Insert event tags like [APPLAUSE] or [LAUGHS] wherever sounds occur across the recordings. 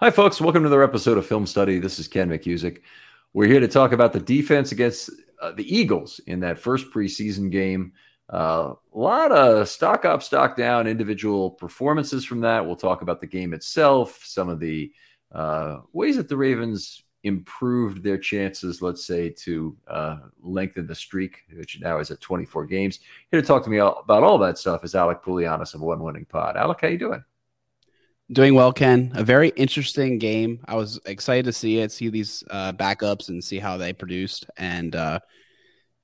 Hi, folks. Welcome to another episode of Film Study. This is Ken McKusick. We're here to talk about the defense against uh, the Eagles in that first preseason game. Uh, a lot of stock up, stock down, individual performances from that. We'll talk about the game itself, some of the uh, ways that the Ravens improved their chances, let's say, to uh, lengthen the streak, which now is at 24 games. Here to talk to me about all that stuff is Alec Poulianos of One Winning Pod. Alec, how you doing? Doing well, Ken. A very interesting game. I was excited to see it, see these uh, backups, and see how they produced. And uh,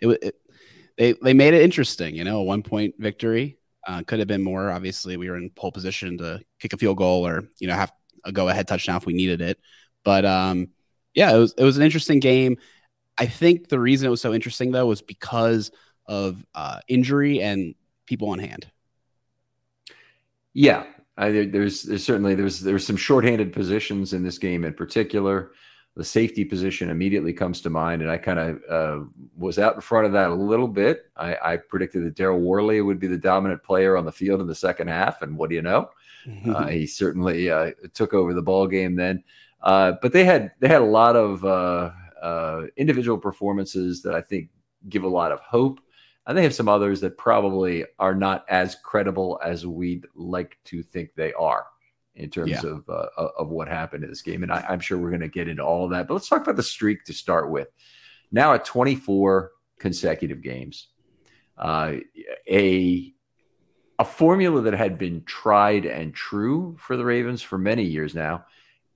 it, it they they made it interesting. You know, a one point victory uh, could have been more. Obviously, we were in pole position to kick a field goal or you know have a go ahead touchdown if we needed it. But um, yeah, it was it was an interesting game. I think the reason it was so interesting though was because of uh, injury and people on hand. Yeah, I, there's, there's certainly there's there's some shorthanded positions in this game in particular. The safety position immediately comes to mind, and I kind of uh, was out in front of that a little bit. I, I predicted that Daryl Worley would be the dominant player on the field in the second half, and what do you know? Uh, [LAUGHS] he certainly uh, took over the ball game then. Uh, but they had they had a lot of uh, uh, individual performances that I think give a lot of hope. And they have some others that probably are not as credible as we'd like to think they are in terms yeah. of uh, of what happened in this game. And I, am sure we're going to get into all of that. But let's talk about the streak to start with. Now at 24 consecutive games, uh, a a formula that had been tried and true for the Ravens for many years now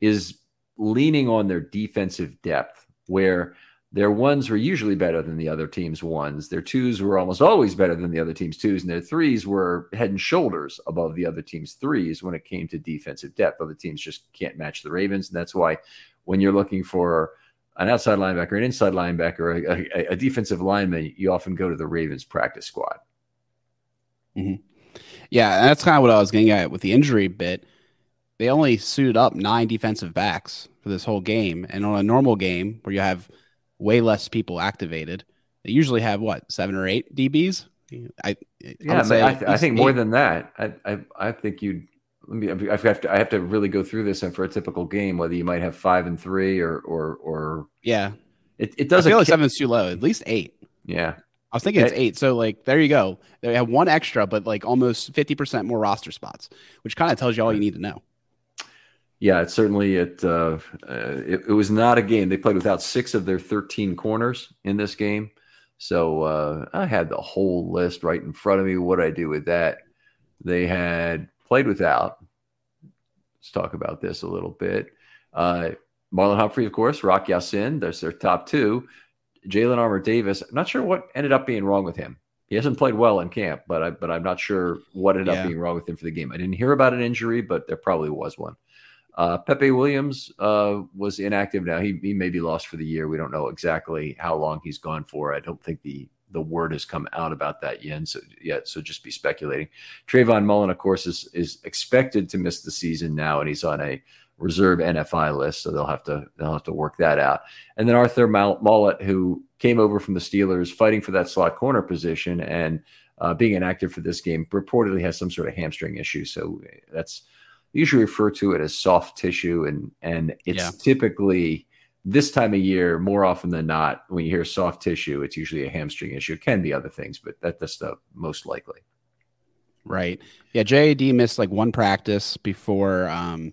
is leaning on their defensive depth, where their ones were usually better than the other team's ones. Their twos were almost always better than the other team's twos, and their threes were head and shoulders above the other team's threes when it came to defensive depth. Other teams just can't match the Ravens, and that's why when you're looking for an outside linebacker, an inside linebacker, a, a, a defensive lineman, you often go to the Ravens practice squad. Mm-hmm. Yeah, that's kind of what I was getting at with the injury bit. They only suited up nine defensive backs for this whole game, and on a normal game where you have – way less people activated. They usually have what seven or eight DBs. I yeah, I, I, I, think more than that. I I, I think you'd. Let me. I have to. I have to really go through this. And for a typical game, whether you might have five and three or or or yeah, it it doesn't. I feel like seven's too low. At least eight. Yeah, I was thinking it's eight. So like there you go. They have one extra, but like almost fifty percent more roster spots, which kind of tells you all you need to know yeah, it certainly it, uh, uh, it, it was not a game. They played without six of their thirteen corners in this game. So uh, I had the whole list right in front of me. What I do with that? They had played without. Let's talk about this a little bit. Uh, Marlon Humphrey, of course, Rock Ya-Sin. That's their top two. Jalyn Armour Davis. I'm not sure what ended up being wrong with him. He hasn't played well in camp, but I, but I'm not sure what ended yeah. up being wrong with him for the game. I didn't hear about an injury, but there probably was one. Uh, Pepe Williams uh, was inactive now. He, he may be lost for the year. We don't know exactly how long he's gone for. I don't think the the word has come out about that yet. So, yet, so just be speculating. Trayvon Mullen, of course, is is expected to miss the season now, and he's on a reserve NFI list, so they'll have to they'll have to work that out. And then Arthur Maulet, who came over from the Steelers, fighting for that slot corner position and uh, being inactive for this game, reportedly has some sort of hamstring issue. So that's usually refer to it as soft tissue, and and it's yeah. typically this time of year more often than not when you hear soft tissue, it's usually a hamstring issue. It can be other things, but that, that's the most likely. Right. Yeah. JAD missed like one practice before um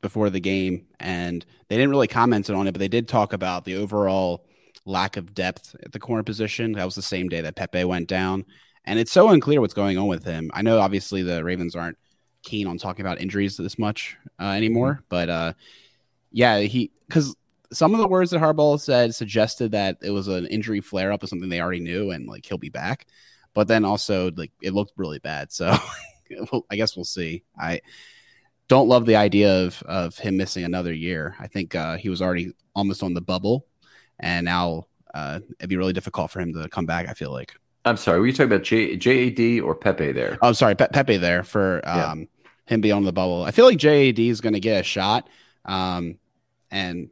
before the game, and they didn't really comment on it, but they did talk about the overall lack of depth at the corner position. That was the same day that Pepe went down. And it's so unclear what's going on with him. I know obviously the Ravens aren't keen on talking about injuries this much uh, anymore, mm-hmm. but uh, yeah, he because some of the words that Harbaugh said suggested that it was an injury flare up of something they already knew, and like he'll be back. But then also like it looked really bad, so [LAUGHS] I guess we'll see. I don't love the idea of of him missing another year. I think uh, he was already almost on the bubble, and now uh, it'd be really difficult for him to come back. I feel like. I'm sorry. Were you talking about J JAD or Pepe there? Oh, I'm sorry, Pe- Pepe there for um, yeah. him being on the bubble. I feel like JAD is going to get a shot, um, and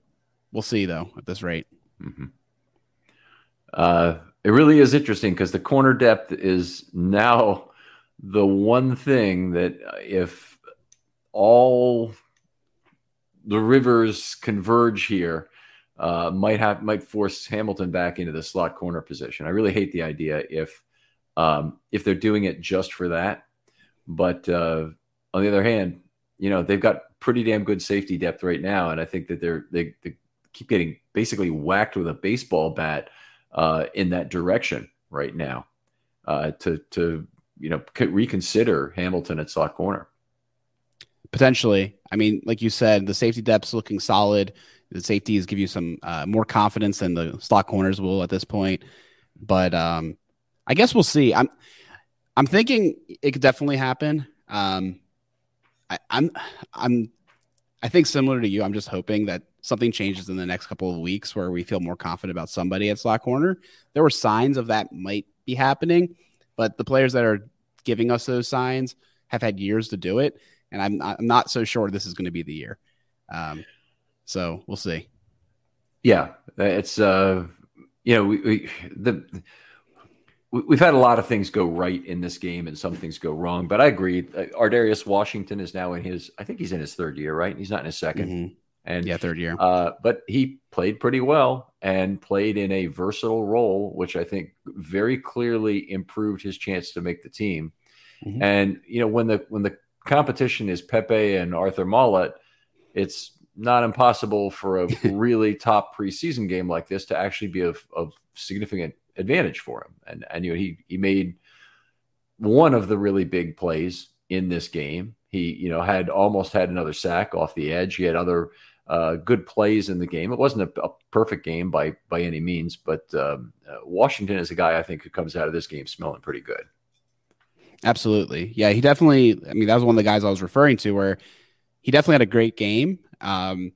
we'll see though at this rate. Mm-hmm. Uh, it really is interesting because the corner depth is now the one thing that uh, if all the rivers converge here, uh, might have might force Hamilton back into the slot corner position. I really hate the idea if um, if they're doing it just for that. But uh, on the other hand, you know they've got pretty damn good safety depth right now, and I think that they're they, they keep getting basically whacked with a baseball bat uh, in that direction right now uh, to to you know reconsider Hamilton at slot corner. Potentially, I mean, like you said, the safety depth's looking solid. The safeties give you some uh, more confidence than the slot corners will at this point. But um, I guess we'll see. I'm I'm thinking it could definitely happen. Um, I, I'm I'm I think similar to you. I'm just hoping that something changes in the next couple of weeks where we feel more confident about somebody at slot corner. There were signs of that might be happening, but the players that are giving us those signs have had years to do it, and I'm not, I'm not so sure this is going to be the year. Um, so we'll see. Yeah, it's uh, you know, we, we the we've had a lot of things go right in this game and some things go wrong. But I agree. Uh, Ar'Darius Washington is now in his, I think he's in his third year, right? He's not in his 2nd mm-hmm. And yeah, third year. Uh, but he played pretty well and played in a versatile role, which I think very clearly improved his chance to make the team. Mm-hmm. And you know, when the when the competition is Pepe and Arthur Maulet, it's not impossible for a [LAUGHS] really top preseason game like this to actually be of, of significant advantage for him. And and you know he he made one of the really big plays in this game. He you know had almost had another sack off the edge. He had other uh, good plays in the game. It wasn't a, a, perfect game by by any means, but um, uh, Washington is a guy I think who comes out of this game smelling pretty good. Absolutely, yeah. He definitely. I mean, that was one of the guys I was referring to where he definitely had a great game. Um,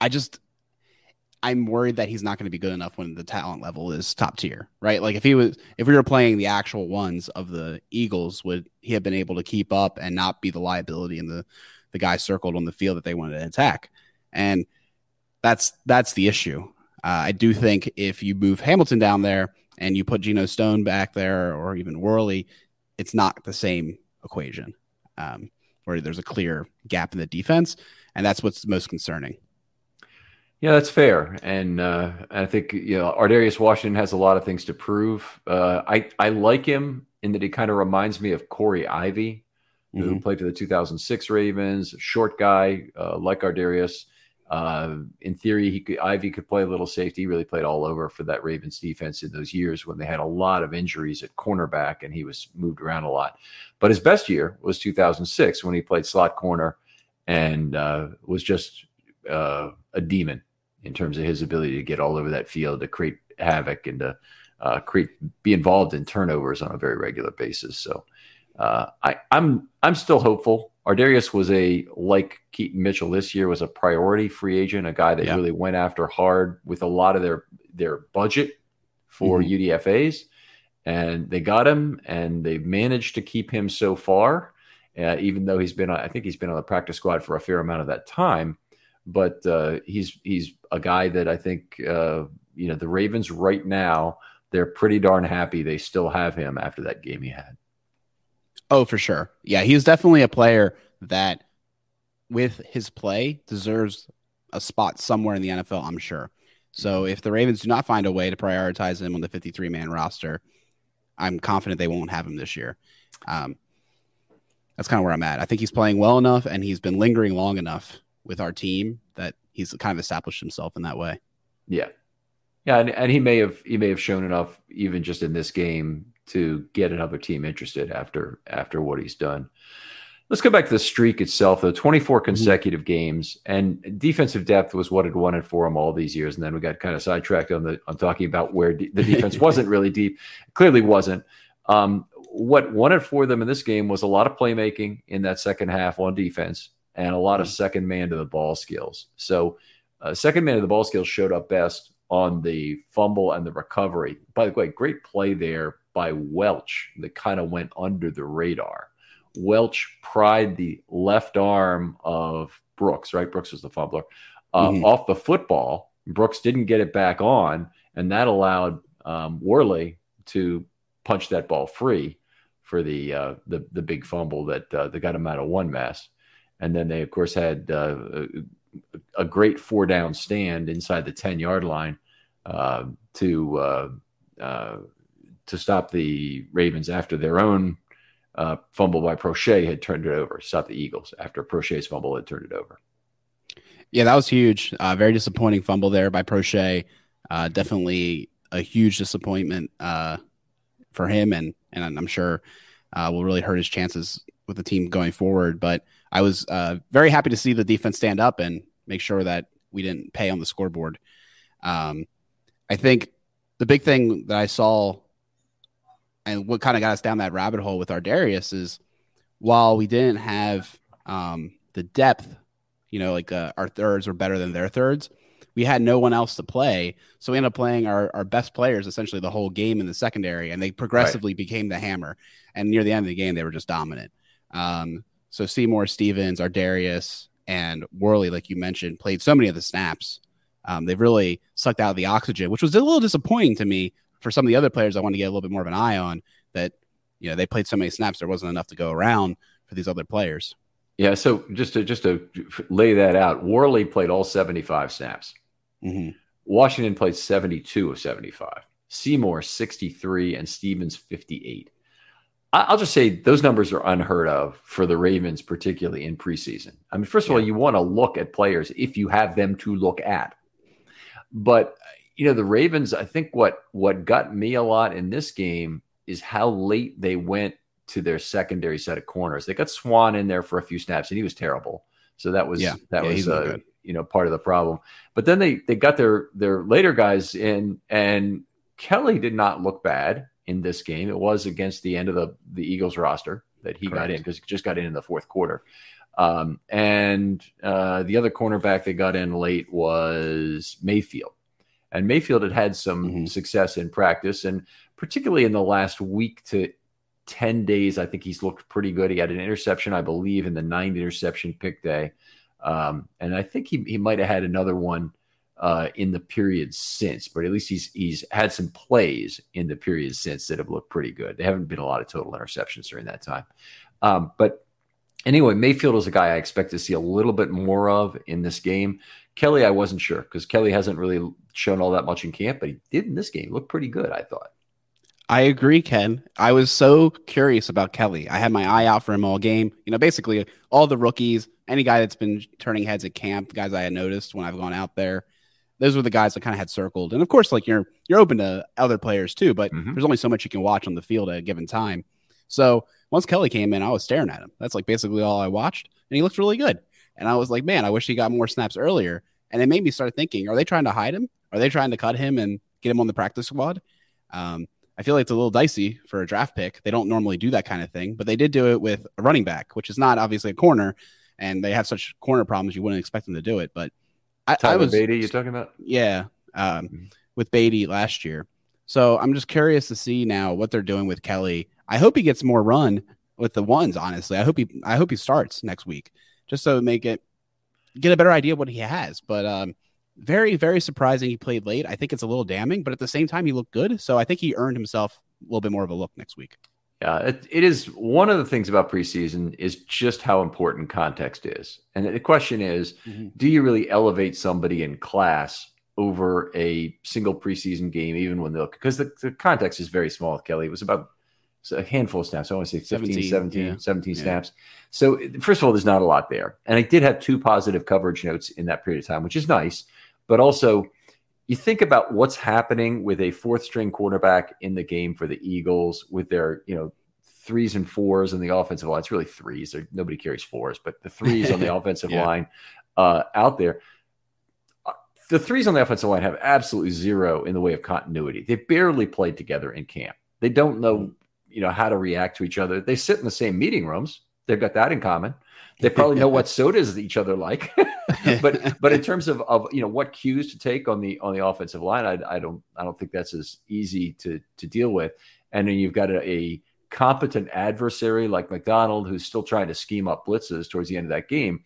I just I'm worried that he's not going to be good enough when the talent level is top tier, right? Like if he was, if we were playing the actual ones of the Eagles, would he have been able to keep up and not be the liability in the the guy circled on the field that they wanted to attack? And that's that's the issue. Uh, I do think if you move Hamilton down there and you put Geno Stone back there or even Worley, it's not the same equation. Um, where there's a clear gap in the defense, and that's what's most concerning. Yeah, that's fair, and uh, I think you know Ar'Darius Washington has a lot of things to prove. Uh, I I like him in that he kind of reminds me of Corey Ivy, mm-hmm. who played for the 2006 Ravens, short guy uh, like Ar'Darius. Uh, in theory, he could, Ivy could play a little safety. He really played all over for that Ravens defense in those years when they had a lot of injuries at cornerback and he was moved around a lot. But his best year was 2006 when he played slot corner and uh, was just uh, a demon in terms of his ability to get all over that field, to create havoc, and to uh, create be involved in turnovers on a very regular basis. So uh, I, I'm I'm still hopeful Ar'Darius was a like Keaton Mitchell this year was a priority free agent, a guy that yeah. really went after hard with a lot of their their budget for mm-hmm. UDFA's, and they got him, and they've managed to keep him so far. Uh, even though he's been, I think he's been on the practice squad for a fair amount of that time, but uh, he's he's a guy that I think uh, you know the Ravens right now they're pretty darn happy they still have him after that game he had. Oh, for sure. Yeah, he's definitely a player that, with his play, deserves a spot somewhere in the NFL. I'm sure. So mm-hmm. if the Ravens do not find a way to prioritize him on the 53 man roster, I'm confident they won't have him this year. Um, that's kind of where I'm at. I think he's playing well enough and he's been lingering long enough with our team that he's kind of established himself in that way. Yeah. Yeah, and, and he may have he may have shown enough even just in this game to get another team interested after after what he's done. Let's go back to the streak itself, though. 24 mm-hmm. consecutive mm-hmm. games and defensive depth was what had it for him all these years. And then we got kind of sidetracked on the on talking about where de- the defense [LAUGHS] wasn't really deep. clearly wasn't. Um, what it for them in this game was a lot of playmaking in that second half on defense and a lot of mm-hmm. second man to the ball skills. So, uh, second man to the ball skills showed up best on the fumble and the recovery. By the way, great play there by Welch that kind of went under the radar. Welch pried the left arm of Brooks, right? Brooks was the fumbler, uh, mm-hmm. off the football. Brooks didn't get it back on, and that allowed um, Worley to punch that ball free for the uh, the the big fumble that uh, that got him out of one mess. And then they, of course, had uh, a, a, great four down stand inside the ten yard line uh, to uh, uh, to stop the Ravens after their own uh, fumble by Proche had turned it over. Stop the Eagles after Proche's fumble had turned it over. Yeah, that was huge. Uh, very disappointing fumble there by Proche. Uh, definitely a huge disappointment uh, for him, and and I'm sure uh, will really hurt his chances with the team going forward. But I was uh, very happy to see the defense stand up and make sure that we didn't pay on the scoreboard. Um, I think the big thing that I saw and what kind of got us down that rabbit hole with Ar'Darius is while we didn't have um, the depth, you know, like uh, our thirds were better than their thirds, we had no one else to play. So we ended up playing our, our best players essentially the whole game in the secondary, and they progressively right. became the hammer. And near the end of the game, they were just dominant. Um, so Seymour, Stevens, Ar'Darius, and Worley, like you mentioned, played so many of the snaps. Um, they've really sucked out the oxygen, which was a little disappointing to me for some of the other players, I want to get a little bit more of an eye on that. You know, they played so many snaps, there wasn't enough to go around for these other players. Yeah. So just to just to lay that out, Worley played all seventy-five snaps. Mm-hmm. Washington played seventy-two of seventy-five. Seymour sixty-three and Stevens fifty-eight. I'll just say those numbers are unheard of for the Ravens, particularly in preseason. I mean, first of yeah. all, you want to look at players if you have them to look at. But you know, the Ravens, I think what what got me a lot in this game is how late they went to their secondary set of corners. They got Swan in there for a few snaps, and he was terrible. So that was yeah. that yeah, was uh, you know part of the problem. But then they they got their their later guys in, and Kelly did not look bad in this game. It was against the end of the the Eagles roster that he Correct. got in because he just got in in the fourth quarter. Um, and uh, the other cornerback they got in late was Mayfield. And Mayfield had had some mm-hmm. success in practice, and particularly in the last week to 10 days, I think he's looked pretty good. He had an interception, I believe, in the ninth interception pick day. Um, and I think he, he might have had another one uh, in the period since, but at least he's he's had some plays in the period since that have looked pretty good. There haven't been a lot of total interceptions during that time. Um, but anyway, Mayfield is a guy I expect to see a little bit more of in this game. Kelly, I wasn't sure because Kelly hasn't really shown all that much in camp, but he did in this game. Look pretty good, I thought. I agree, Ken. I was so curious about Kelly. I had my eye out for him all game. You know, basically all the rookies, any guy that's been turning heads at camp, guys I had noticed when I've gone out there. Those were the guys I kind of had circled. And of course, like you're you're open to other players too, but mm-hmm. there's only so much you can watch on the field at a given time. So once Kelly came in, I was staring at him. That's like basically all I watched, and he looked really good. And I was like, man, I wish he got more snaps earlier. And it made me start thinking, are they trying to hide him? Are they trying to cut him and get him on the practice squad? Um, I feel like it's a little dicey for a draft pick. They don't normally do that kind of thing, but they did do it with a running back, which is not obviously a corner, and they have such corner problems you wouldn't expect them to do it. But I, I was Badie, you're talking about? Yeah, um, mm-hmm. with Badie last year. So I'm just curious to see now what they're doing with Kelly. I hope he gets more run with the ones. Honestly, I hope he I hope he starts next week just so make it get a better idea of what he has. But um, very, very surprising he played late. I think it's a little damning, but at the same time, he looked good. So I think he earned himself a little bit more of a look next week. Yeah, it, it is one of the things about preseason is just how important context is. And the question is, mm-hmm. do you really elevate somebody in class over a single preseason game, even when they look because the, the context is very small, Kelly. It was about a handful of snaps. I want to say 15, 17, 17, yeah. 17 yeah. snaps. So, first of all, there's not a lot there. And I did have two positive coverage notes in that period of time, which is nice. But also, you think about what's happening with a fourth string quarterback in the game for the Eagles with their, you know, threes and fours in the offensive line. It's really threes. Nobody carries fours, but the threes on the [LAUGHS] offensive yeah. line uh, out there. Uh, the threes on the offensive line have absolutely zero in the way of continuity. They've barely played together in camp. They don't know mm-hmm you know how to react to each other. They sit in the same meeting rooms. They've got that in common. They probably know what [LAUGHS] sodas each other like. [LAUGHS] but but in terms of, of you know what cues to take on the on the offensive line, I, I don't I don't think that's as easy to to deal with. And then you've got a, a competent adversary like Macdonald, who's still trying to scheme up blitzes towards the end of that game.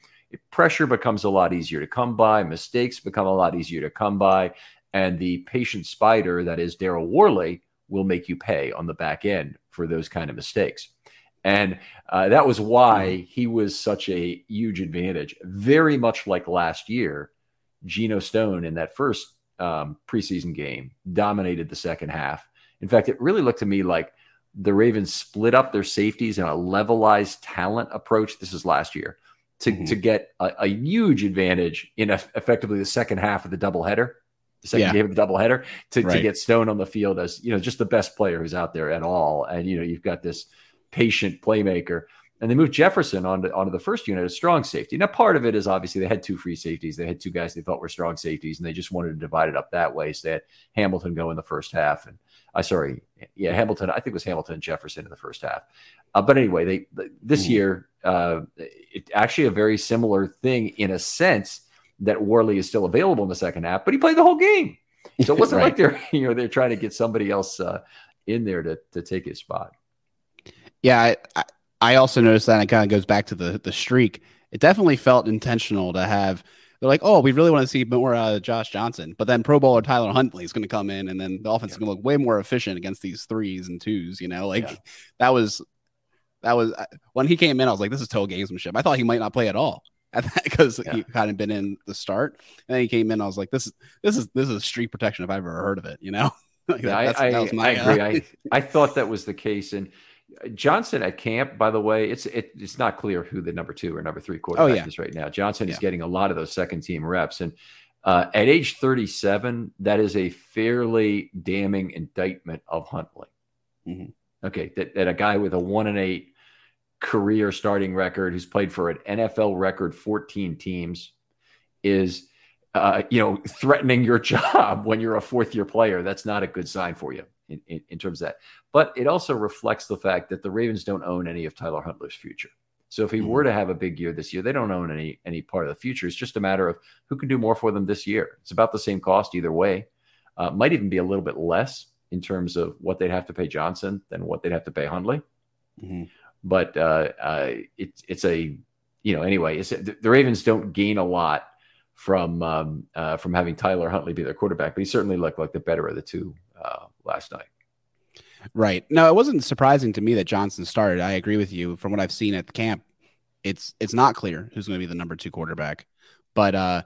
Pressure becomes a lot easier to come by. Mistakes become a lot easier to come by. And the patient spider that is Daryl Worley will make you pay on the back end for those kind of mistakes. And uh, that was why mm-hmm. he was such a huge advantage. Very much like last year, Geno Stone in that first um, preseason game dominated the second half. In fact, it really looked to me like the Ravens split up their safeties in a levelized talent approach. This is last year to, mm-hmm. to get a, a, huge advantage in a, effectively the second half of the doubleheader the second yeah. game of the doubleheader to, right. to get Stone on the field as you know just the best player who's out there at all. And you know you've got this patient playmaker. And they moved Jefferson onto, onto the first unit as strong safety. Now, part of it is obviously they had two free safeties. They had two guys they thought were strong safeties, and they just wanted to divide it up that way. So they had Hamilton go in the first half, and I uh, sorry, yeah, Hamilton. I think it was Hamilton and Jefferson in the first half. Uh, but anyway, they this year, uh, it actually a very similar thing in a sense that Worley is still available in the second half, but he played the whole game. So it [LAUGHS] wasn't right. like they're [LAUGHS] you know they're trying to get somebody else uh, in there to to take his spot. Yeah, I, I also noticed that it kind of goes back to the the streak. It definitely felt intentional to have. They're like, oh, we really want to see more uh, Josh Johnson, but then Pro Bowler Tyler Huntley is going to come in, and then the offense yeah. is going to look way more efficient against these threes and twos. You know, like yeah. that was that was when he came in. I was like, this is total gamesmanship. I thought he might not play at all because yeah. he hadn't been in the start. And then he came in. I was like, this is this is this is street protection if I've ever heard of it. You know. [LAUGHS] like yeah, I, I, my, I, agree. Uh, I I thought that [LAUGHS] was the case. And Johnson at camp, by the way, it's it, it's not clear who the number two or number three quarterback oh, yeah. is right now. Johnson is getting a lot of those second team reps, and uh, at age 37, that is a fairly damning indictment of Huntley. Mm-hmm. Okay, that, that a guy with a one and eight career starting record, who's played for an NFL record 14 teams, is uh, you know threatening your [LAUGHS] job when you're a fourth year player. That's not a good sign for you in, in, in, terms of that. But it also reflects the fact that the Ravens don't own any of Tyler Huntley's future. So if he mm-hmm. were to have a big year this year, they don't own any any part of the future. It's just a matter of who can do more for them this year. It's about the same cost either way. Uh, might even be a little bit less in terms of what they'd have to pay Johnson than what they'd have to pay Huntley. Mm-hmm. But uh, uh, it, it's a you know anyway, the, Ravens don't gain a lot from um, uh, from having Tyler Huntley be their quarterback, but he certainly looked like the better of the two uh, last night. Right. No, it wasn't surprising to me that Johnson started. I agree with you. From what I've seen at the camp, it's it's not clear who's going to be the number two quarterback. But uh,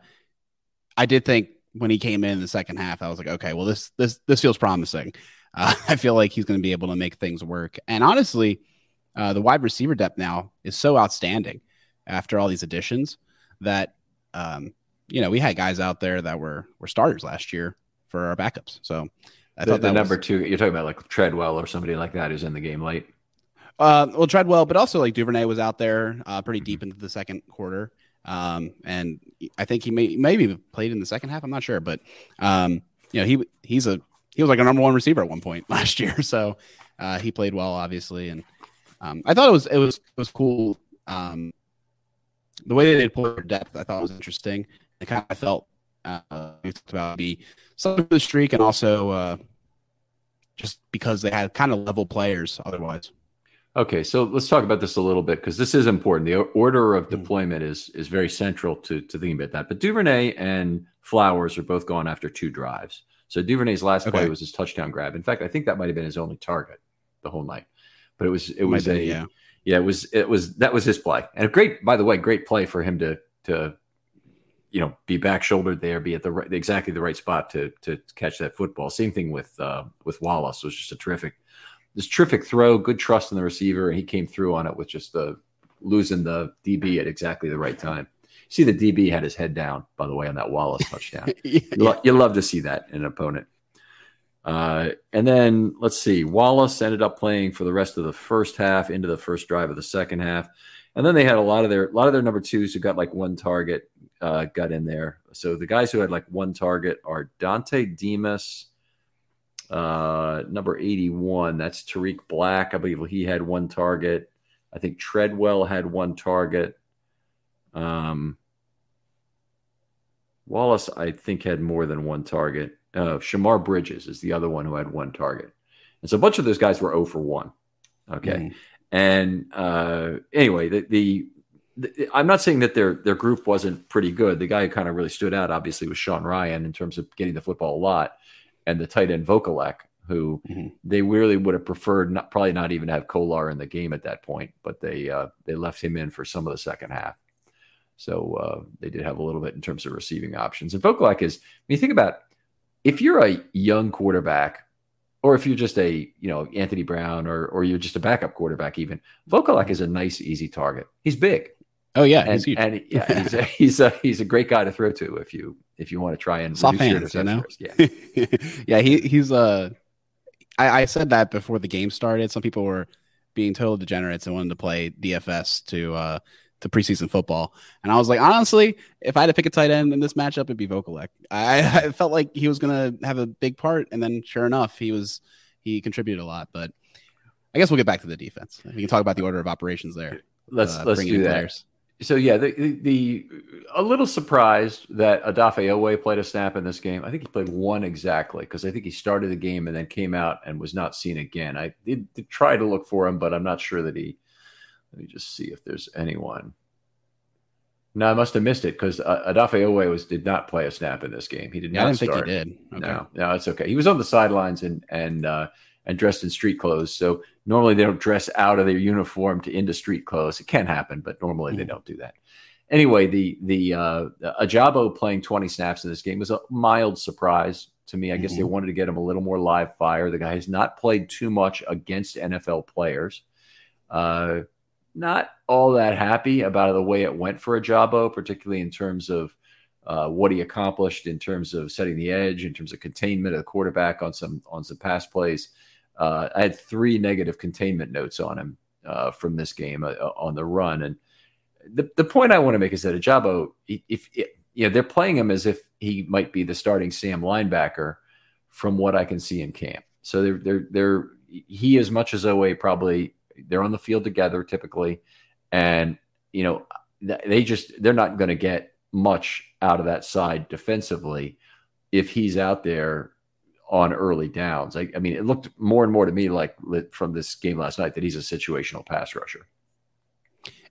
I did think when he came in, in the second half, I was like, okay, well this this this feels promising. Uh, [LAUGHS] I feel like he's going to be able to make things work. And honestly, uh, the wide receiver depth now is so outstanding after all these additions that um, you know we had guys out there that were were starters last year for our backups. So I the, thought the number was, two you're talking about like Treadwell or somebody like that who's in the game late. Uh, well, Treadwell, but also like Duvernay was out there uh, pretty deep into the second quarter, um, and I think he may maybe played in the second half. I'm not sure, but um, you know he he's a he was like a number one receiver at one point [LAUGHS] last year, so uh, he played well, obviously, and um, I thought it was it was it was cool. Um, the way they pulled their depth, I thought was interesting. I kind of felt uh, we talked about be some of the streak and also uh, just because they had kind of level players otherwise. Okay, so let's talk about this a little bit because this is important. The order of hmm. deployment is is very central to to thinking about that. But Duvernay and Flowers are both gone after two drives. So Duvernay's last okay. play was his touchdown grab. In fact, I think that might have been his only target the whole night. But it was it was Might a be, yeah. yeah it was it was that was his play. And a great by the way great play for him to to you know be back shouldered there be at the right exactly the right spot to to catch that football. Same thing with uh with wallace. It was just a terrific this terrific throw good trust in the receiver and he came through on it with just the losing the db at exactly the right time. See the db had his head down by the way on that wallace touchdown. [LAUGHS] You, lo- you love to see that in an opponent uh, and then let's see, Wallace ended up playing for the rest of the first half into the first drive of the second half, and then they had a lot of their a lot of their number twos who got like one target uh, got in there. So the guys who had like one target are Dontay Demus, uh, number eighty one. That's Tarik Black. I believe he had one target. I think Treadwell had one target. Um, Wallace, I think, had more than one target. Uh, Shemar Bridges is the other one who had one target. And so a bunch of those guys were 0 for 1. Okay. Mhm. And uh, anyway, the, the, the I'm not saying that their their group wasn't pretty good. The guy who kind of really stood out, obviously, was Sean Ryan in terms of getting the football a lot, and the tight end Vokolek, who Mhm. they really would have preferred not probably not even have Kolar in the game at that point, but they uh, they left him in for some of the second half. So uh, they did have a little bit in terms of receiving options. And Vokolek is, when you think about if you're a young quarterback, or if you're just a you know Anthony Brown, or or you're just a backup quarterback, even Vokolek is a nice, easy target. He's big, Oh yeah, and, he's huge. and yeah, he's a, [LAUGHS] he's a he's a great guy to throw to if you if you want to try and Soft hands, you know? Yeah, [LAUGHS] yeah, he he's uh I, I said that before the game started. Some people were being total degenerates and wanted to play DFS to uh to preseason football. And I was like, honestly, if I had to pick a tight end in this matchup, it'd be Vokolek. I, I felt like he was gonna have a big part, and then sure enough, he was he contributed a lot. But I guess we'll get back to the defense. We can talk about the order of operations there. let's uh, let's do that. players. So yeah, the, the the a little surprised that Odafe Oweh played a snap in this game. I think he played one exactly because I think he started the game and then came out and was not seen again. I did, did try to look for him, but I'm not sure that he. Let me just see if there's anyone. No, I must have missed it because uh, Odafe Oweh was did not play a snap in this game. He did Yeah, I didn't think he did. Okay. No, no, it's okay. He was on the sidelines and and uh, and dressed in street clothes. So normally they don't dress out of their uniform to into street clothes. It can happen, but normally they Mhm. don't do that. Anyway, the the uh, Ojabo playing 20 snaps in this game was a mild surprise to me. I guess they wanted to get him a little more live fire. The guy has not played too much against NFL players. Uh, not all that happy about the way it went for Ojabo, particularly in terms of uh, what he accomplished in terms of setting the edge, in terms of containment of the quarterback on some on some pass plays. Uh, I had three negative containment notes on him uh, from this game uh, on the run, and the the point I want to make is that Ojabo, if, if you know, they're playing him as if he might be the starting Sam linebacker, from what I can see in camp. So they're they're they're he as much as Oweh probably they're on the field together typically, and you know they just they're not going to get much out of that side defensively if he's out there on early downs. I, I mean, it looked more and more to me like from this game last night that he's a situational pass rusher.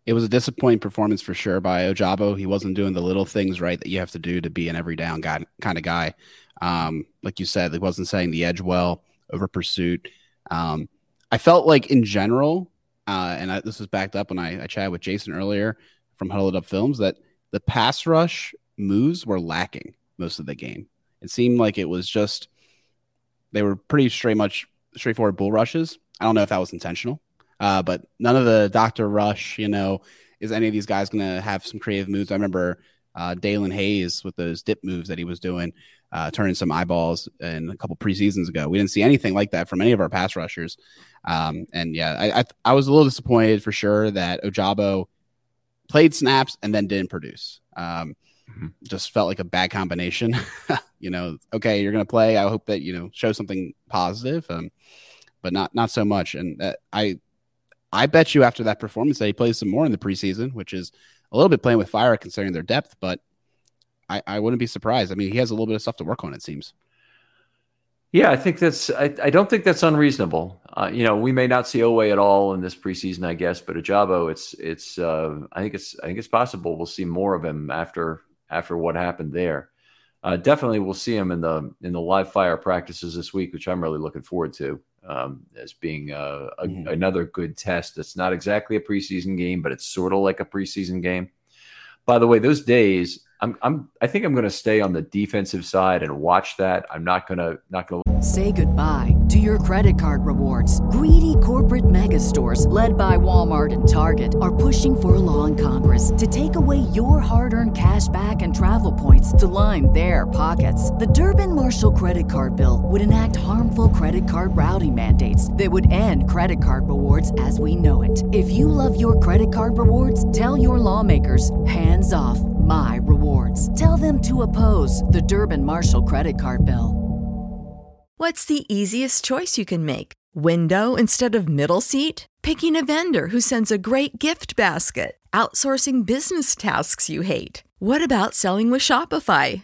It was a disappointing performance for sure by Ojabo. He wasn't doing the little things right that you have to do to be an every down guy kind of guy. Um, like you said, he wasn't setting the edge well over pursuit. Um, I felt like in general, uh, and I, this was backed up when I, I chatted with Jason earlier from Huddled Up Films, that the pass rush moves were lacking most of the game. It seemed like it was just they were pretty straight much straightforward bull rushes. I don't know if that was intentional. Uh, but none of the Doctor Rush, you know, is any of these guys going to have some creative moves? I remember uh, Daelin Hayes with those dip moves that he was doing, uh, turning some eyeballs in a couple preseasons ago. We didn't see anything like that from any of our pass rushers. Um, and yeah, I, I, I was a little disappointed for sure that Ojabo played snaps and then didn't produce. Um, mm-hmm. Just felt like a bad combination. [LAUGHS] you know, okay, you're going to play. I hope that you know show something positive, um, but not not so much. And uh, I I bet you after that performance that he plays some more in the preseason, which is a little bit playing with fire considering their depth, but I, I wouldn't be surprised. I mean, he has a little bit of stuff to work on, it seems. Yeah, I think that's. I, I don't think that's unreasonable. Uh, you know, we may not see Oweh at all in this preseason, I guess, but Ojabo, it's it's. Uh, I think it's I think it's possible we'll see more of him after after what happened there. Uh, definitely, we'll see him in the in the live fire practices this week, which I'm really looking forward to. um, as being a, a, mm-hmm. another good test. That's not exactly a preseason game, but it's sort of like a preseason game. By the way, those days, I'm, I'm I think I'm going to stay on the defensive side and watch that. I'm not going to not going to say goodbye to your credit card rewards. Greedy corporate mega stores, led by Walmart and Target, are pushing for a law in Congress to take away your hard-earned cash back and travel points to line their pockets. The Durbin Marshall credit card bill would enact harmful credit card routing mandates that would end credit card rewards as we know it. If you love your credit card rewards, tell your lawmakers hands off my rewards. Tell them to oppose the Durbin Marshall credit card bill. What's the easiest choice you can make? Window instead of middle seat? Picking a vendor who sends a great gift basket? Outsourcing business tasks you hate? What about selling with Shopify?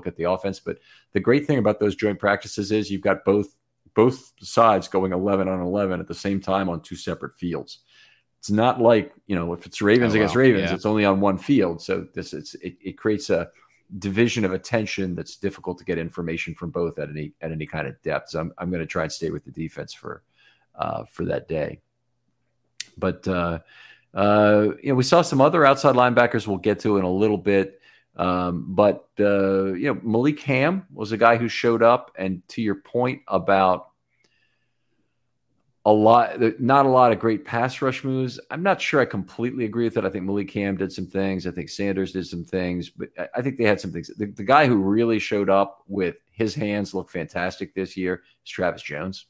look at the offense. But the great thing about those joint practices is you've got both both sides going 11 on 11 at the same time on two separate fields. It's not like you know if it's Ravens oh, against Ravens, yeah. it's only on one field. So this it's it, it creates a division of attention that's difficult to get information from both at any at any kind of depth. So I'm I'm going to try and stay with the defense for uh, for that day. But uh, uh, you know we saw some other outside linebackers we'll get to in a little bit. Um, but uh, you know, Malik Hamm was a guy who showed up, and to your point about a lot, not a lot of great pass rush moves. I'm not sure I completely agree with that. I think Malik Hamm did some things. I think Sanders did some things, but I think they had some things. The, the guy who really showed up with his hands look fantastic this year is Travis Jones.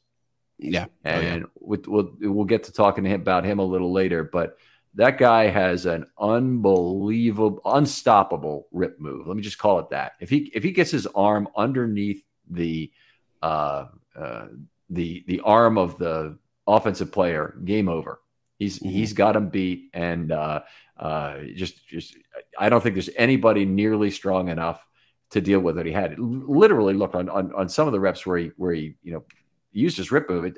Yeah, and oh, yeah. We'll, we'll get to talking to him about him a little later, but that guy has an unbelievable, unstoppable rip move. Let me just call it that. If he if he gets his arm underneath the uh, uh, the the arm of the offensive player, game over. He's mm-hmm. he's got him beat, and uh, uh, just just I don't think there's anybody nearly strong enough to deal with what he had. It literally looked on, on on some of the reps where he where he you know used his rip move. It,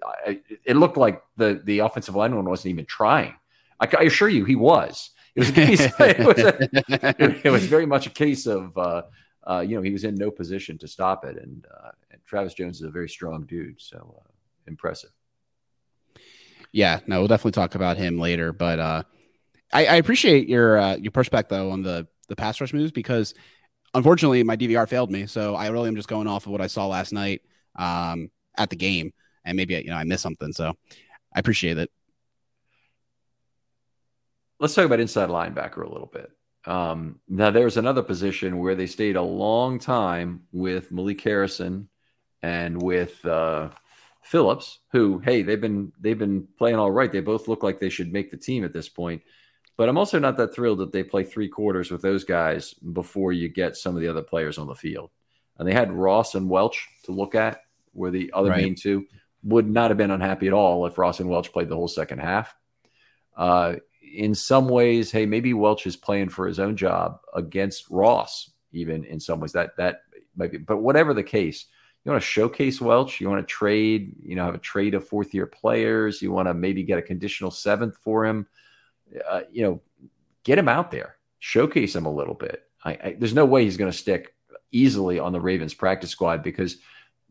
it looked like the the offensive lineman wasn't even trying I, I assure you, he was. It was, case, it, was a, [LAUGHS] it, was very much a case of, uh, uh, you know, he was in no position to stop it. And, uh, and Travis Jones is a very strong dude. So uh, impressive. Yeah, no, we'll definitely talk about him later. But uh, I, I appreciate your uh, your perspective though on the the pass rush moves because unfortunately my DVR failed me. So I really am just going off of what I saw last night um, at the game, and maybe you know I missed something. So I appreciate it let's talk about inside linebacker a little bit. Um, now, there's another position where they stayed a long time with Malik Harrison and with uh, Phillips, who, hey, they've been they've been playing all right. They both look like they should make the team at this point. But I'm also not that thrilled that they play three quarters with those guys before you get some of the other players on the field. and they had Ross and Welch to look at, were the other Right. main two. Would not have been unhappy at all if Ross and Welch played the whole second half. Uh, in some ways, hey, maybe Welch is playing for his own job against Ross, even in some ways. That that might be, but whatever the case, you want to showcase Welch, you want to trade, you know, have a trade of fourth year players, you want to maybe get a conditional seventh for him, uh, you know, get him out there, showcase him a little bit. I, I, there's no way he's going to stick easily on the Ravens practice squad because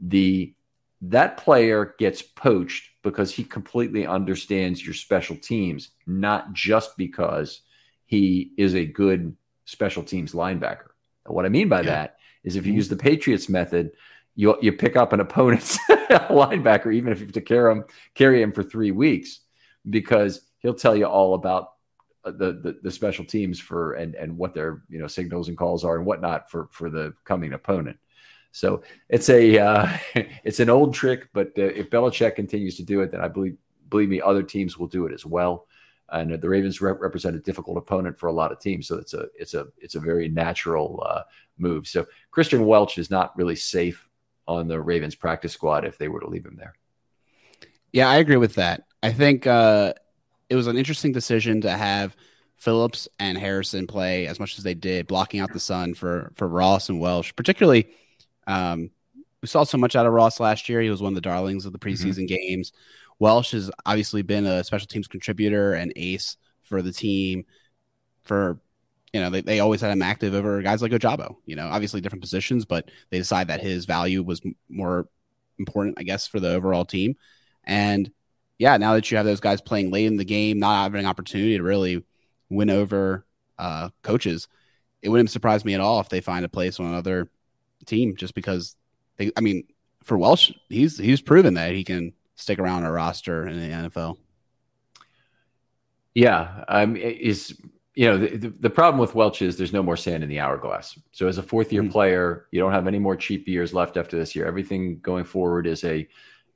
the that player gets poached because he completely understands your special teams, not just because he is a good special teams linebacker. And what I mean by Yeah. that is if you use the Patriots method, you you pick up an opponent's [LAUGHS] linebacker, even if you have to carry him carry him for three weeks, because he'll tell you all about uh, the, the the special teams for and and what their you know signals and calls are and whatnot for for the coming opponent. So it's a uh, [LAUGHS] it's an old trick, but uh, if Belichick continues to do it, then I believe believe me, other teams will do it as well. And the Ravens rep- represent a difficult opponent for a lot of teams, so it's a it's a it's a very natural uh, move. So Kristian Welch is not really safe on the Ravens practice squad if they were to leave him there. Yeah, I agree with that. I think uh, it was an interesting decision to have Phillips and Harrison play as much as they did, blocking out the sun for for Ross and Welch. Particularly, um, we saw so much out of Ross last year. He was one of the darlings of the preseason games. Welch has obviously been a special teams contributor and ace for the team. For you know, they, they always had him active over guys like Ojabo. You know, obviously different positions, but they decide that his value was m- more important, I guess, for the overall team. And yeah, now that you have those guys playing late in the game, not having an opportunity to really win over uh, coaches, it wouldn't surprise me at all if they find a place on another team just because they, I mean, for Welch, he's he's proven that he can stick around a roster in the NFL. Yeah, um, is you know the, the, problem with Welch is there's no more sand in the hourglass. So as a fourth year Mhm. player, you don't have any more cheap years left after this year. Everything going forward is a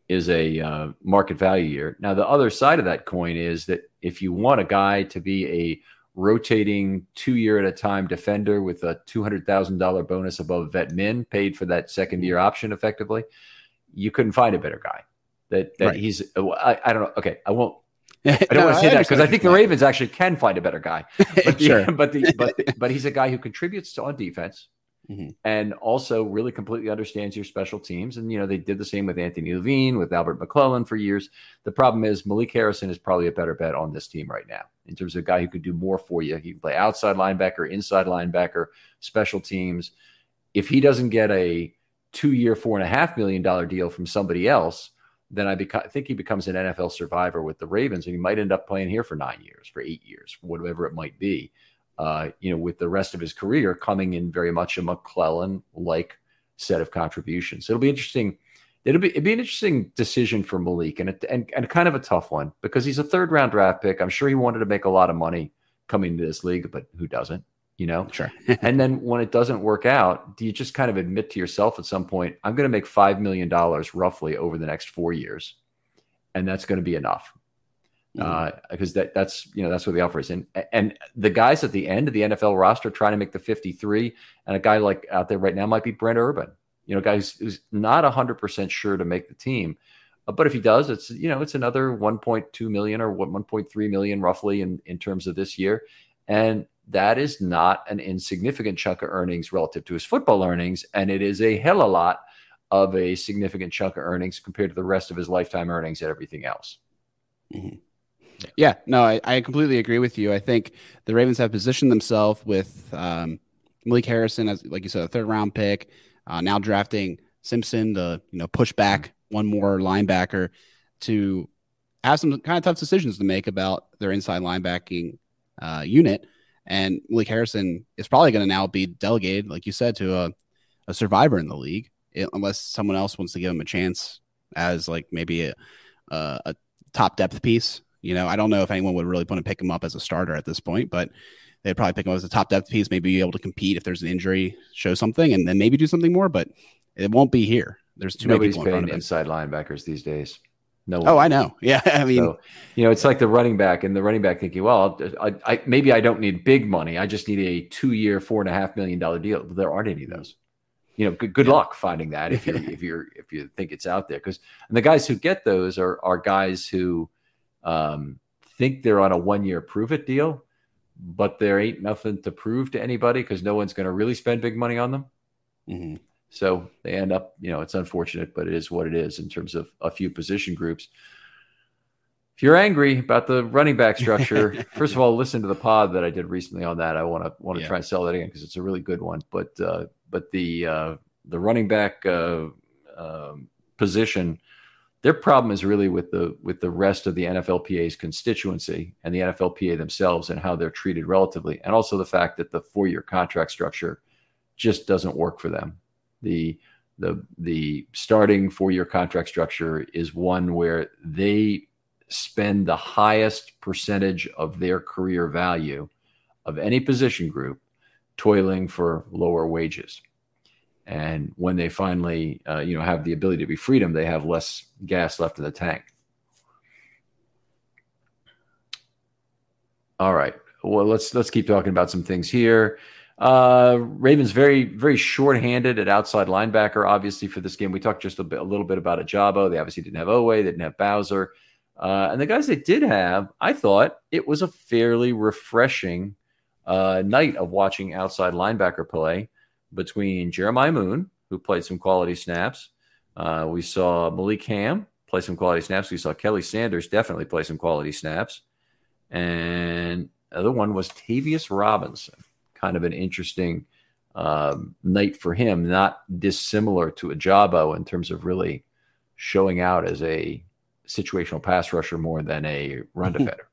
is a uh, market value year. Now the other side of that coin is that if you want a guy to be a rotating two year at a time defender with a two hundred thousand dollar bonus above vet min paid for that second year option, effectively, you couldn't find a better guy. That that Right. he's uh, I, I don't know. Okay, I won't [LAUGHS] I don't want to say that because I think the Ravens actually can find a better guy. But [LAUGHS] sure. but the but the, but he's a guy who contributes to on defense Mhm. and also really completely understands your special teams. And you know they did the same with Anthony Levine, with Albert McClellan for years. The problem is Malik Harrison is probably a better bet on this team right now in terms of a guy who could do more for you. He can play outside linebacker, inside linebacker, special teams. If he doesn't get a two-year, four and a half million dollar deal from somebody else, then I beca- think he becomes an NFL survivor with the Ravens, and he might end up playing here for nine years, for eight years, whatever it might be. Uh, you know, with the rest of his career coming in very much a McClellan-like set of contributions. It'll be interesting. It'll be it'd be an interesting decision for Malik, and it, and and kind of a tough one because he's a third-round draft pick. I'm sure he wanted to make a lot of money coming to this league, but who doesn't? You know, Sure. [LAUGHS] and then when it doesn't work out, do you just kind of admit to yourself at some point, I'm going to make $5 million roughly over the next four years. And that's going to be enough. Uh, because that that's you know that's what the offer is, and and the guys at the end of the NFL roster trying to make the 53, and a guy like out there right now might be Brent Urban, you know, guy who's, not 100 percent sure to make the team, Uh, but if he does, it's you know it's another 1.2 million or 1.3 million roughly in in terms of this year, and that is not an insignificant chunk of earnings relative to his football earnings, and it is a hell of a lot of a significant chunk of earnings compared to the rest of his lifetime earnings and everything else. Yeah, no, I, I completely agree with you. I think the Ravens have positioned themselves with um, Malik Harrison as, like you said, a third round pick. Uh, now drafting Simpson to you know push back one more linebacker to have some kind of tough decisions to make about their inside linebacking uh, unit. And Malik Harrison is probably going to now be delegated, like you said, to a, a survivor in the league, i- unless someone else wants to give him a chance as like maybe a, a, a top depth piece. You know, I don't know if anyone would really want to pick him up as a starter at this point, but they'd probably pick him up as a top depth piece, maybe be able to compete if there's an injury, show something, and then maybe do something more. But it won't be here. There's too many Nobody's people in front paying of inside linebackers these days. No one. Oh, I know. [LAUGHS] Yeah, I mean, So, you know, it's like the running back and the running back thinking, well, I, I, maybe I don't need big money. I just need a two year, four and a half million dollar deal. There aren't any of those. you know, good, good yeah. luck finding that if you [LAUGHS] if you're if you think it's out there. Because and the guys who get those are are guys who um, think they're on a one year prove it deal, but there ain't nothing to prove to anybody because no one's going to really spend big money on them. Mm-hmm. So they end up, you know, it's unfortunate, but it is what it is in terms of a few position groups. If you're angry about the running back structure, [LAUGHS] first of all, listen to the pod that I did recently on that. I want to want to yeah. try and sell that again because it's a really good one. But uh, but the uh, the running back uh, um, position, their problem is really with the with the rest of the NFLPA's constituency and the NFLPA themselves and how they're treated relatively, and also the fact that the four year contract structure just doesn't work for them. The the the starting four year contract structure is one where they spend the highest percentage of their career value of any position group toiling for lower wages. And when they finally, uh, you know, have the ability to be freedom, they have less gas left in the tank. All right. Well, let's let's keep talking about some things here. Uh, Ravens very very short-handed at outside linebacker. Obviously, for this game, we talked just a, bit, a little bit about Ojabo. They obviously didn't have Oweh, they didn't have Bowser, uh, and the guys they did have, I thought it was a fairly refreshing uh, night of watching outside linebacker play between Jeremiah Moon, who played some quality snaps. Uh, we saw Malik Hamm play some quality snaps. We saw Kelly Sanders definitely play some quality snaps, and the other one was Tavius Robinson kind of an interesting um, night for him, not dissimilar to Ojabo in terms of really showing out as a situational pass rusher more than a run defender.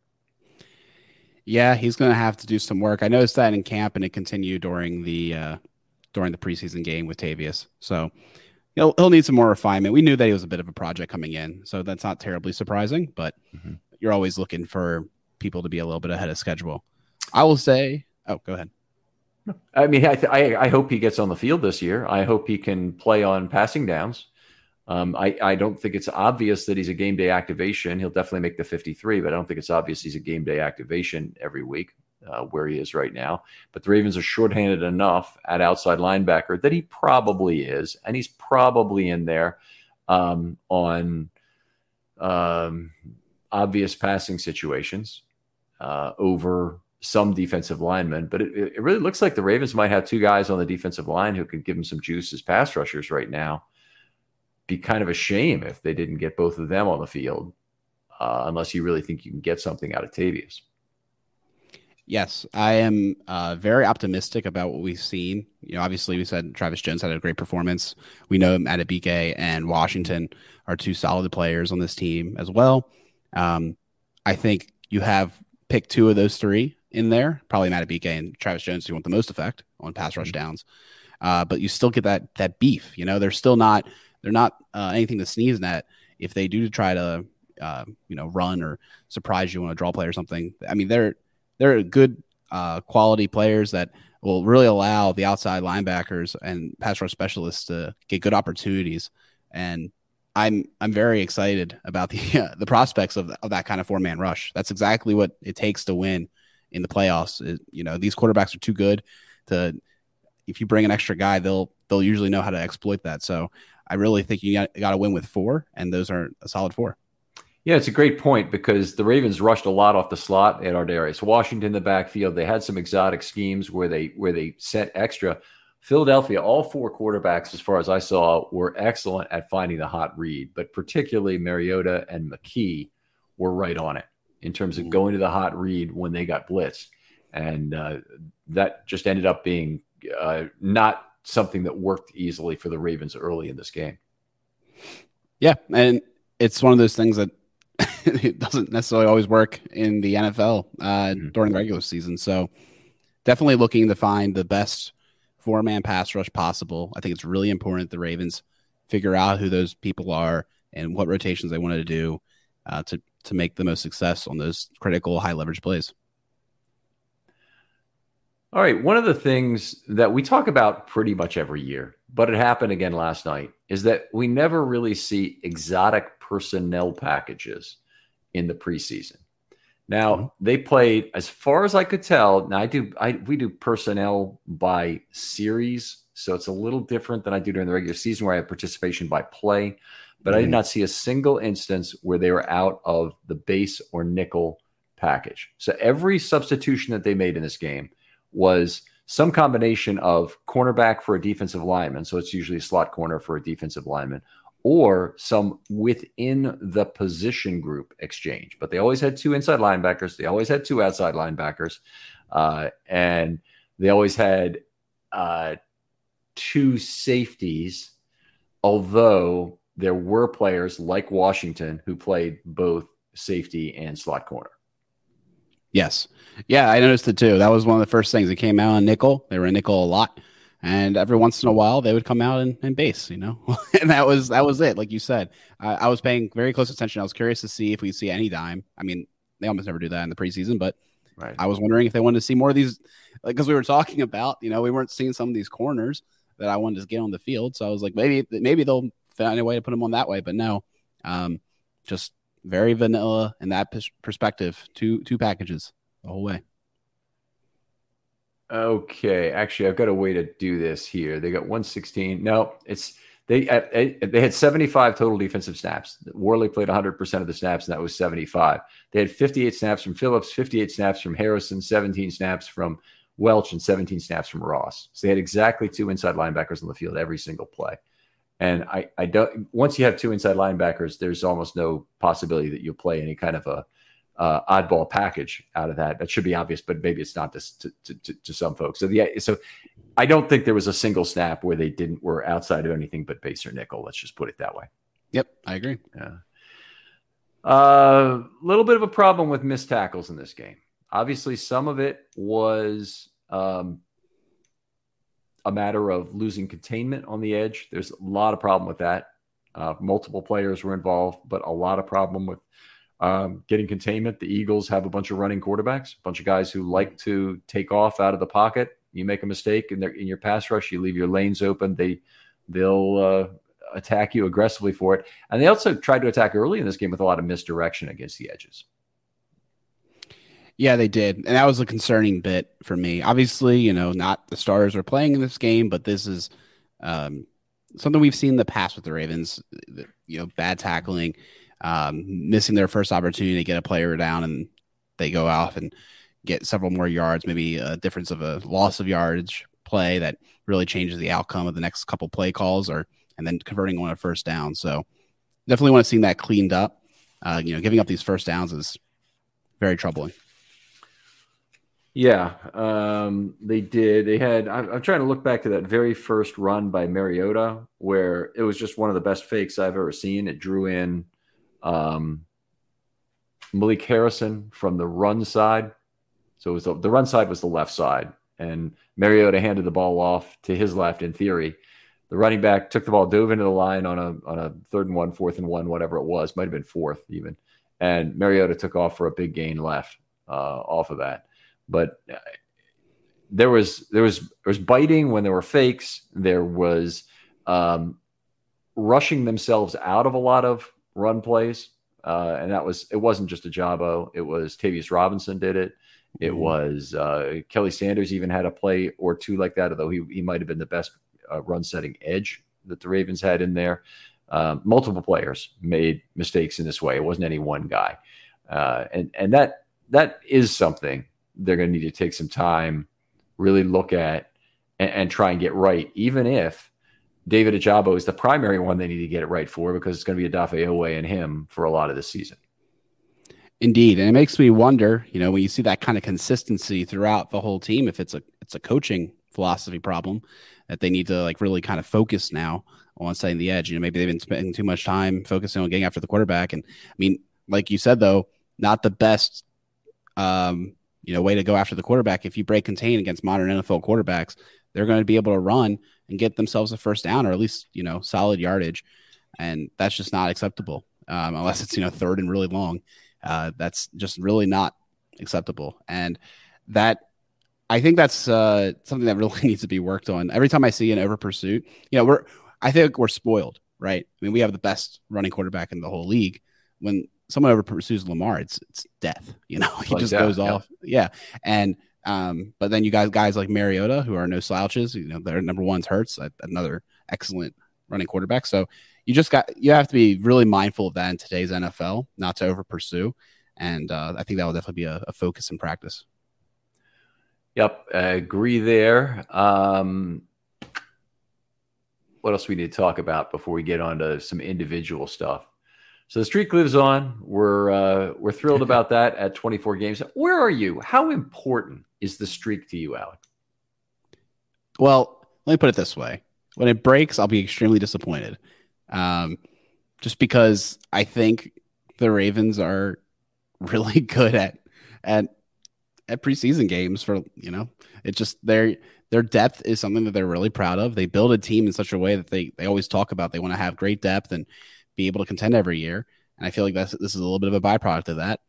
Yeah, he's going to have to do some work. I noticed that in camp, and it continued during the uh, during the preseason game with Tavius. So he'll he'll need some more refinement. We knew that he was a bit of a project coming in, so that's not terribly surprising. But mm-hmm. you're always looking for people to be a little bit ahead of schedule. I will say. Oh, go ahead. I mean, I, th- I, I hope he gets on the field this year. I hope he can play on passing downs. Um, I, I don't think it's obvious that he's a game day activation. He'll definitely make the 53, but I don't think it's obvious he's a game day activation every week uh, where he is right now. But the Ravens are shorthanded enough at outside linebacker that he probably is, and he's probably in there um, on um, obvious passing situations uh, over some defensive linemen, but it, it really looks like the Ravens might have two guys on the defensive line who could give them some juice as pass rushers right now. Be kind of a shame if they didn't get both of them on the field, uh, unless you really think you can get something out of Tavius. Yes, I am uh, very optimistic about what we've seen. You know, obviously, we said Travis Jones had a great performance. We know Madubuike and Washington are two solid players on this team as well. Um, I think you have picked two of those three in there. Probably Madubuike and Travis Jones who want the most effect on pass rush mm-hmm. downs. Uh, but you still get that that beef. You know, they're still not they're not uh, anything to sneeze at if they do try to uh, you know run or surprise you on a draw play or something. I mean, they're they're good uh, quality players that will really allow the outside linebackers and pass rush specialists to get good opportunities. And I'm I'm very excited about the [LAUGHS] uh, the prospects of, of that kind of four man rush. That's exactly what it takes to win in the playoffs. It, you know, these quarterbacks are too good to. If you bring an extra guy, they'll they'll usually know how to exploit that. So I really think you got, got to win with four, and those are a solid four. Yeah, it's a great point because the Ravens rushed a lot off the slot at Ar'Darius Washington in the backfield. They had some exotic schemes where they where they sent extra. Philadelphia, all four quarterbacks, as far as I saw, were excellent at finding the hot read, but particularly Mariota and McKee were right on it in terms of mm. going to the hot read when they got blitzed. And uh, that just ended up being uh, not something that worked easily for the Ravens early in this game. Yeah. And it's one of those things that [LAUGHS] it doesn't necessarily always work in the NFL uh, mm-hmm. during the regular season. So definitely looking to find the best four man pass rush possible. I think it's really important the Ravens figure out who those people are and what rotations they wanted to do uh, to to make the most success on those critical high leverage plays. All right. One of the things that we talk about pretty much every year, but it happened again last night, is that we never really see exotic personnel packages in the preseason. Now mm-hmm. they played, as far as I could tell. Now I do, I we do personnel by series So it's a little different than I do during the regular season where I have participation by play. But I did not see a single instance where they were out of the base or nickel package. So every substitution that they made in this game was some combination of cornerback for a defensive lineman. So it's usually a slot corner for a defensive lineman, or some within the position group exchange. But they always had two inside linebackers. They always had two outside linebackers. Uh, and they always had uh, two safeties, although there were players like Washington who played both safety and slot corner. Yes. Yeah, I noticed it too. That was one of the first things that came out on nickel. They were in nickel a lot. And every once in a while they would come out and, in base, you know? [LAUGHS] and that was that was it. Like you said. I, I was paying very close attention. I was curious to see if we see any dime. I mean, they almost never do that in the preseason, but right. I was wondering if they wanted to see more of these like because we were talking [LAUGHS] about, you know, we weren't seeing some of these corners that I wanted to get on the field. So I was like, maybe maybe they'll find a way to put them on that way. But no, um, just very vanilla in that perspective. Two two packages the whole way. Okay, actually, I've got a way to do this here. They got 116. No, it's they uh, they had 75 total defensive snaps. Worley played 100% of the snaps, and that was 75. They had 58 snaps from Phillips, 58 snaps from Harrison, 17 snaps from Welch, and 17 snaps from Ross. So they had exactly two inside linebackers on the field every single play. And I, I don't. Once you have two inside linebackers, there's almost no possibility that you'll play any kind of a uh, oddball package out of that. That should be obvious, but maybe it's not to, to, to, to, some folks. So yeah, so I don't think there was a single snap where they didn't were outside of anything but base or nickel. Let's just put it that way. Yep, I agree. Yeah. A uh, little bit of a problem with missed tackles in this game. Obviously, some of it was um, a matter of losing containment on the edge. There's a lot of problem with that. Uh, multiple players were involved, but a lot of problem with um, getting containment. The Eagles have a bunch of running quarterbacks, a bunch of guys who like to take off out of the pocket. You make a mistake in, their, in your pass rush, you leave your lanes open. They they'll uh, attack you aggressively for it, and they also tried to attack early in this game with a lot of misdirection against the edges. Yeah, they did. And that was a concerning bit for me. Obviously, you know, not the stars are playing in this game, but this is um, something we've seen in the past with the Ravens, you know, bad tackling, um, missing their first opportunity to get a player down, and they go off and get several more yards, maybe a difference of a loss of yardage play that really changes the outcome of the next couple play calls, or and then converting on a first down. So definitely want to see that cleaned up. Uh, you know, giving up these first downs is very troubling. Yeah, um, they did. They had. I'm, I'm, trying to look back to that very first run by Mariota, where it was just one of the best fakes I've ever seen. It drew in um, Malik Harrison from the run side. So it was the, the run side was the left side, and Mariota handed the ball off to his left. In theory, the running back took the ball, dove into the line on a on a third and one, fourth and one, whatever it was, might have been fourth even, and Mariota took off for a big gain left uh, off of that but uh, there was there was there was biting when there were fakes. There was um, rushing themselves out of a lot of run plays, uh, and that was it wasn't just Ojabo. It was Tavius Robinson did it. It mm-hmm. was uh, Kelly Sanders even had a play or two like that, although he he might have been the best uh, run setting edge that the Ravens had in there. Um, multiple players made mistakes in this way. It wasn't any one guy, uh, and and that that is something they're going to need to take some time, really look at, and, and try and get right, even if David Ojabo is the primary one they need to get it right for because it's going to be Odafe Oweh and him for a lot of the season. Indeed, and it makes me wonder, you know, when you see that kind of consistency throughout the whole team, if it's a it's a coaching philosophy problem that they need to like really kind of focus now on setting the edge. You know, maybe they've been spending too much time focusing on getting after the quarterback. And I mean, like you said though, not the best um, you know, way to go after the quarterback. If you break contain against modern NFL quarterbacks, they're going to be able to run and get themselves a first down or at least, you know, solid yardage. And that's just not acceptable um, unless it's, you know, third and really long. Uh, that's just really not acceptable. And that, I think that's uh, something that really [LAUGHS] needs to be worked on. Every time I see an over pursuit, you know, we're, I think we're spoiled, right? I mean, we have the best running quarterback in the whole league. When someone over pursues Lamar, it's it's death. You know, [LAUGHS] he like just that, goes off. Yeah, and Um, but then you guys guys like Mariota who are no slouches. You know, their number one's Hurts, another excellent running quarterback. So you just got you have to be really mindful of that in today's NFL, not to over pursue. And uh, I think that will definitely be a, a focus in practice. Yep, I agree there. Um, what else we need to talk about before we get on to some individual stuff? So the streak lives on. We're uh, we're thrilled [LAUGHS] about that at 24 games. Where are you? How important is the streak to you, Alec? Well, let me put it this way: when it breaks, I'll be extremely disappointed. Um, just because I think the Ravens are [LAUGHS] really good at at at preseason games for you know it just their their depth is something that they're really proud of. They build a team in such a way that they they always talk about they want to have great depth and be able to contend every year. And I feel like that's this is a little bit of a byproduct of that.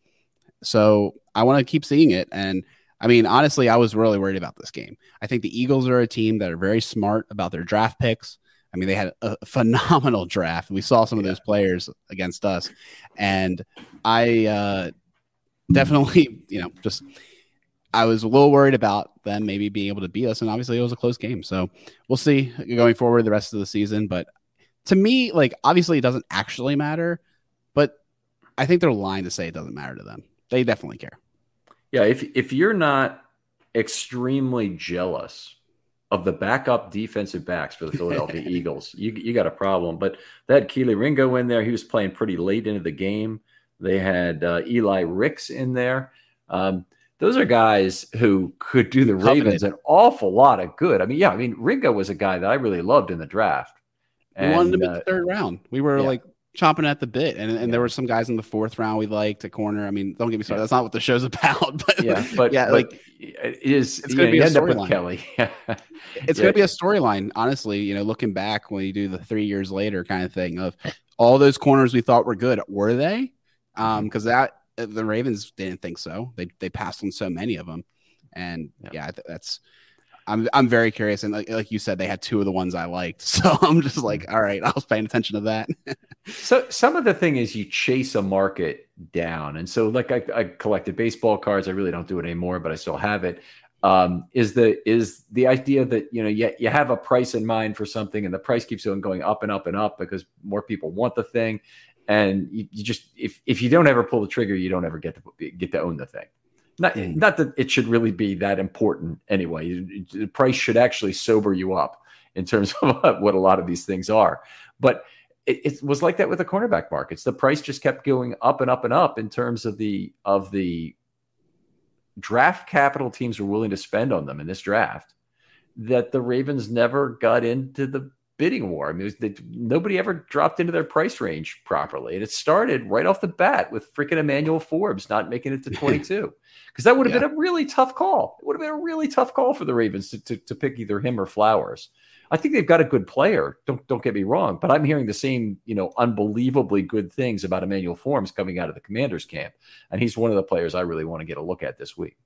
So I want to keep seeing it. And I mean, honestly, I was really worried about this game. I think the Eagles are a team that are very smart about their draft picks. I mean, they had a [LAUGHS] phenomenal draft. We saw some of those players against us, and I uh, definitely, [LAUGHS] you know, just I was a little worried about them maybe being able to beat us, and obviously it was a close game. So we'll see going forward the rest of the season. But to me, like obviously it doesn't actually matter, but I think they're lying to say it doesn't matter to them. They definitely care. Yeah, if if you're not extremely jealous of the backup defensive backs for the Philadelphia [LAUGHS] Eagles, you you got a problem. But that Kelee Ringo in there. He was playing pretty late into the game. They had uh, Eli Ricks in there. Um, those are guys who could do the Ravens an awful lot of good. I mean, yeah, I mean Ringo was a guy that I really loved in the draft. And, we wanted him uh, in the third round. We were yeah. like chomping at the bit, and, and yeah. there were some guys in the fourth round we liked a corner. I mean, don't get me started. That's not what the show's [LAUGHS] about. But yeah, but yeah, but like it is. It's going to be a storyline. Kelly. [LAUGHS] it's going to be a storyline. Honestly, you know, looking back when you do the three years later kind of thing of all those corners we thought were good, were they? Um, because that the Ravens didn't think so. They they passed on so many of them, and yeah, yeah that's. I'm I'm very curious, and like, like you said, they had two of the ones I liked, [LAUGHS] so I'm just like, mm. all right, I was paying attention to that. [LAUGHS] so some of the thing is you chase a market down, and so like I, I collected baseball cards. I really don't do it anymore, but I still have it. Um, is the is the idea that you know you, you have a price in mind for something and the price keeps on going up and up and up because more people want the thing and you, you, just if if you don't ever pull the trigger, you don't ever get to get to own the thing. Not mm. not that it should really be that important anyway. The price should actually sober you up in terms [LAUGHS] of what a lot of these things are, but. It, it was like that with the cornerback markets. The price just kept going up and up and up in terms of the of the draft capital teams were willing to spend on them in this draft that the Ravens never got into the bidding war. I mean, they, nobody ever dropped into their price range properly. And it started right off the bat with freaking Emmanuel Forbes not making it to [LAUGHS] 22. Because that would have yeah. been a really tough call. It would have been a really tough call for the Ravens to, to, to, pick either him or Flowers. I think they've got a good player. Don't don't get me wrong, but I'm hearing the same, you know, unbelievably good things about Emmanuel Forbes coming out of the Commanders camp, and he's one of the players I really want to get a look at this week.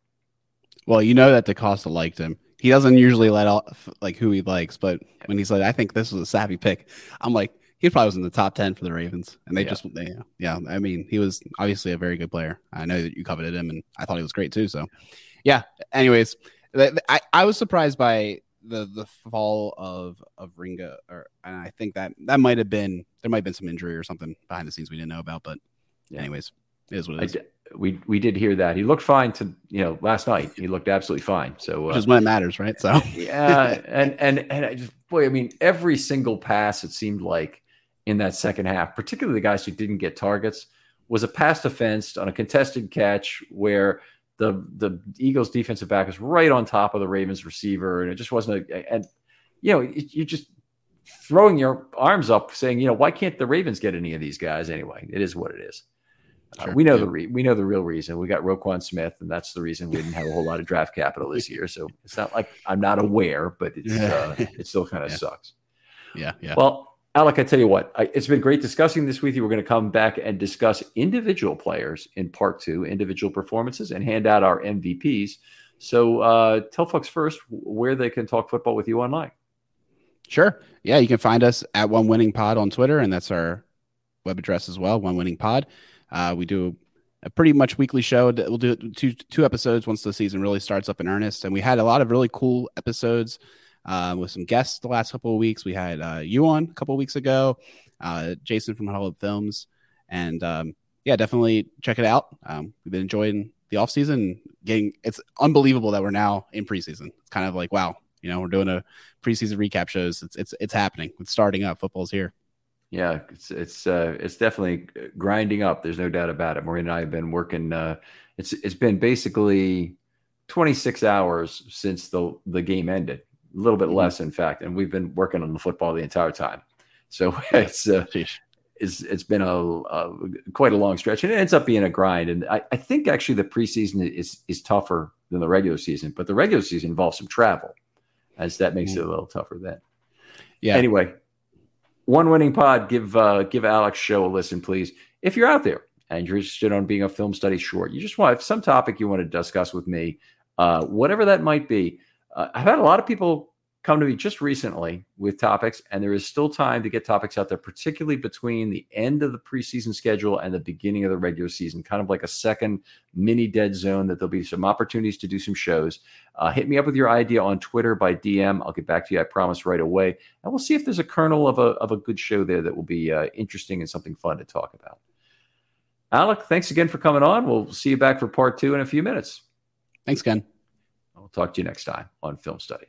Well, you know that DeCosta liked him he doesn't usually let off like who he likes, but when he's like, I think this was a savvy pick, I'm like, he probably was in the top 10 for the Ravens. And they yeah. just, they, yeah, I mean, he was obviously a very good player. I know that you coveted him and I thought he was great too. So, yeah, anyways, I, I was surprised by the the fall of of Ringo, or and I think that that might have been there might have been some injury or something behind the scenes we didn't know about. But, yeah. anyways, it is what it is we we did hear that he looked fine to you know last night. He looked absolutely fine. So uh, which is when it matters, right? So yeah, [LAUGHS] and and and I just boy, I mean, every single pass it seemed like in that second half, particularly the guys who didn't get targets, was a pass defense on a contested catch where the the Eagles defensive back was right on top of the Ravens receiver, and it just wasn't a and you know it, you just throwing your arms up saying you know why can't the Ravens get any of these guys anyway? It is what it is. Sure. Uh, we know yeah. the re- we know the real reason. We got Roquan Smith, and that's the reason we didn't have a whole lot of draft capital this year. So it's not like I'm not aware, but it's uh, it still [LAUGHS] kind of yeah. sucks. Yeah, yeah. Well, Alec, I tell you what, I, it's been great discussing this with you. We're going to come back and discuss individual players in part two, individual performances, and hand out our MVPs. So uh, tell folks first where they can talk football with you online. Sure. Yeah, you can find us at One Winning Pod on Twitter, and that's our web address as well, One Winning Pod. Uh, we do a pretty much weekly show. We'll do two two episodes once the season really starts up in earnest. And we had a lot of really cool episodes uh, with some guests the last couple of weeks. We had uh, you on a couple of weeks ago, uh, Jason from Hollywood Films, and um, yeah, definitely check it out. Um, we've been enjoying the off season. Getting it's unbelievable that we're now in preseason. It's kind of like wow, you know, we're doing a preseason recap shows. It's it's it's happening. It's starting up. Football's here. Yeah, it's it's uh, it's definitely grinding up. There's no doubt about it. Maureen and I have been working. Uh, it's it's been basically 26 hours since the the game ended. A little bit mm-hmm. less, in fact, and we've been working on the football the entire time. So [LAUGHS] it's uh, it's it's been a, a, quite a long stretch, and it ends up being a grind. And I, I think actually the preseason is is tougher than the regular season, but the regular season involves some travel, as that makes mm-hmm. it a little tougher then. Yeah. Anyway, one winning pod. Give uh, give Alex show a listen, please. If you're out there and you're interested on being a film study short, you just want some topic you want to discuss with me, uh, whatever that might be. Uh, I've had a lot of people come to me just recently with topics, and there is still time to get topics out there, particularly between the end of the preseason schedule and the beginning of the regular season, kind of like a second mini dead zone that there'll be some opportunities to do some shows. Uh, hit me up with your idea on Twitter by DM. I'll get back to you, I promise, right away. And we'll see if there's a kernel of a, of a good show there that will be uh, interesting and something fun to talk about. Alec, thanks again for coming on. We'll see you back for part two in a few minutes. Thanks, Ken. I'll talk to you next time on Film Study.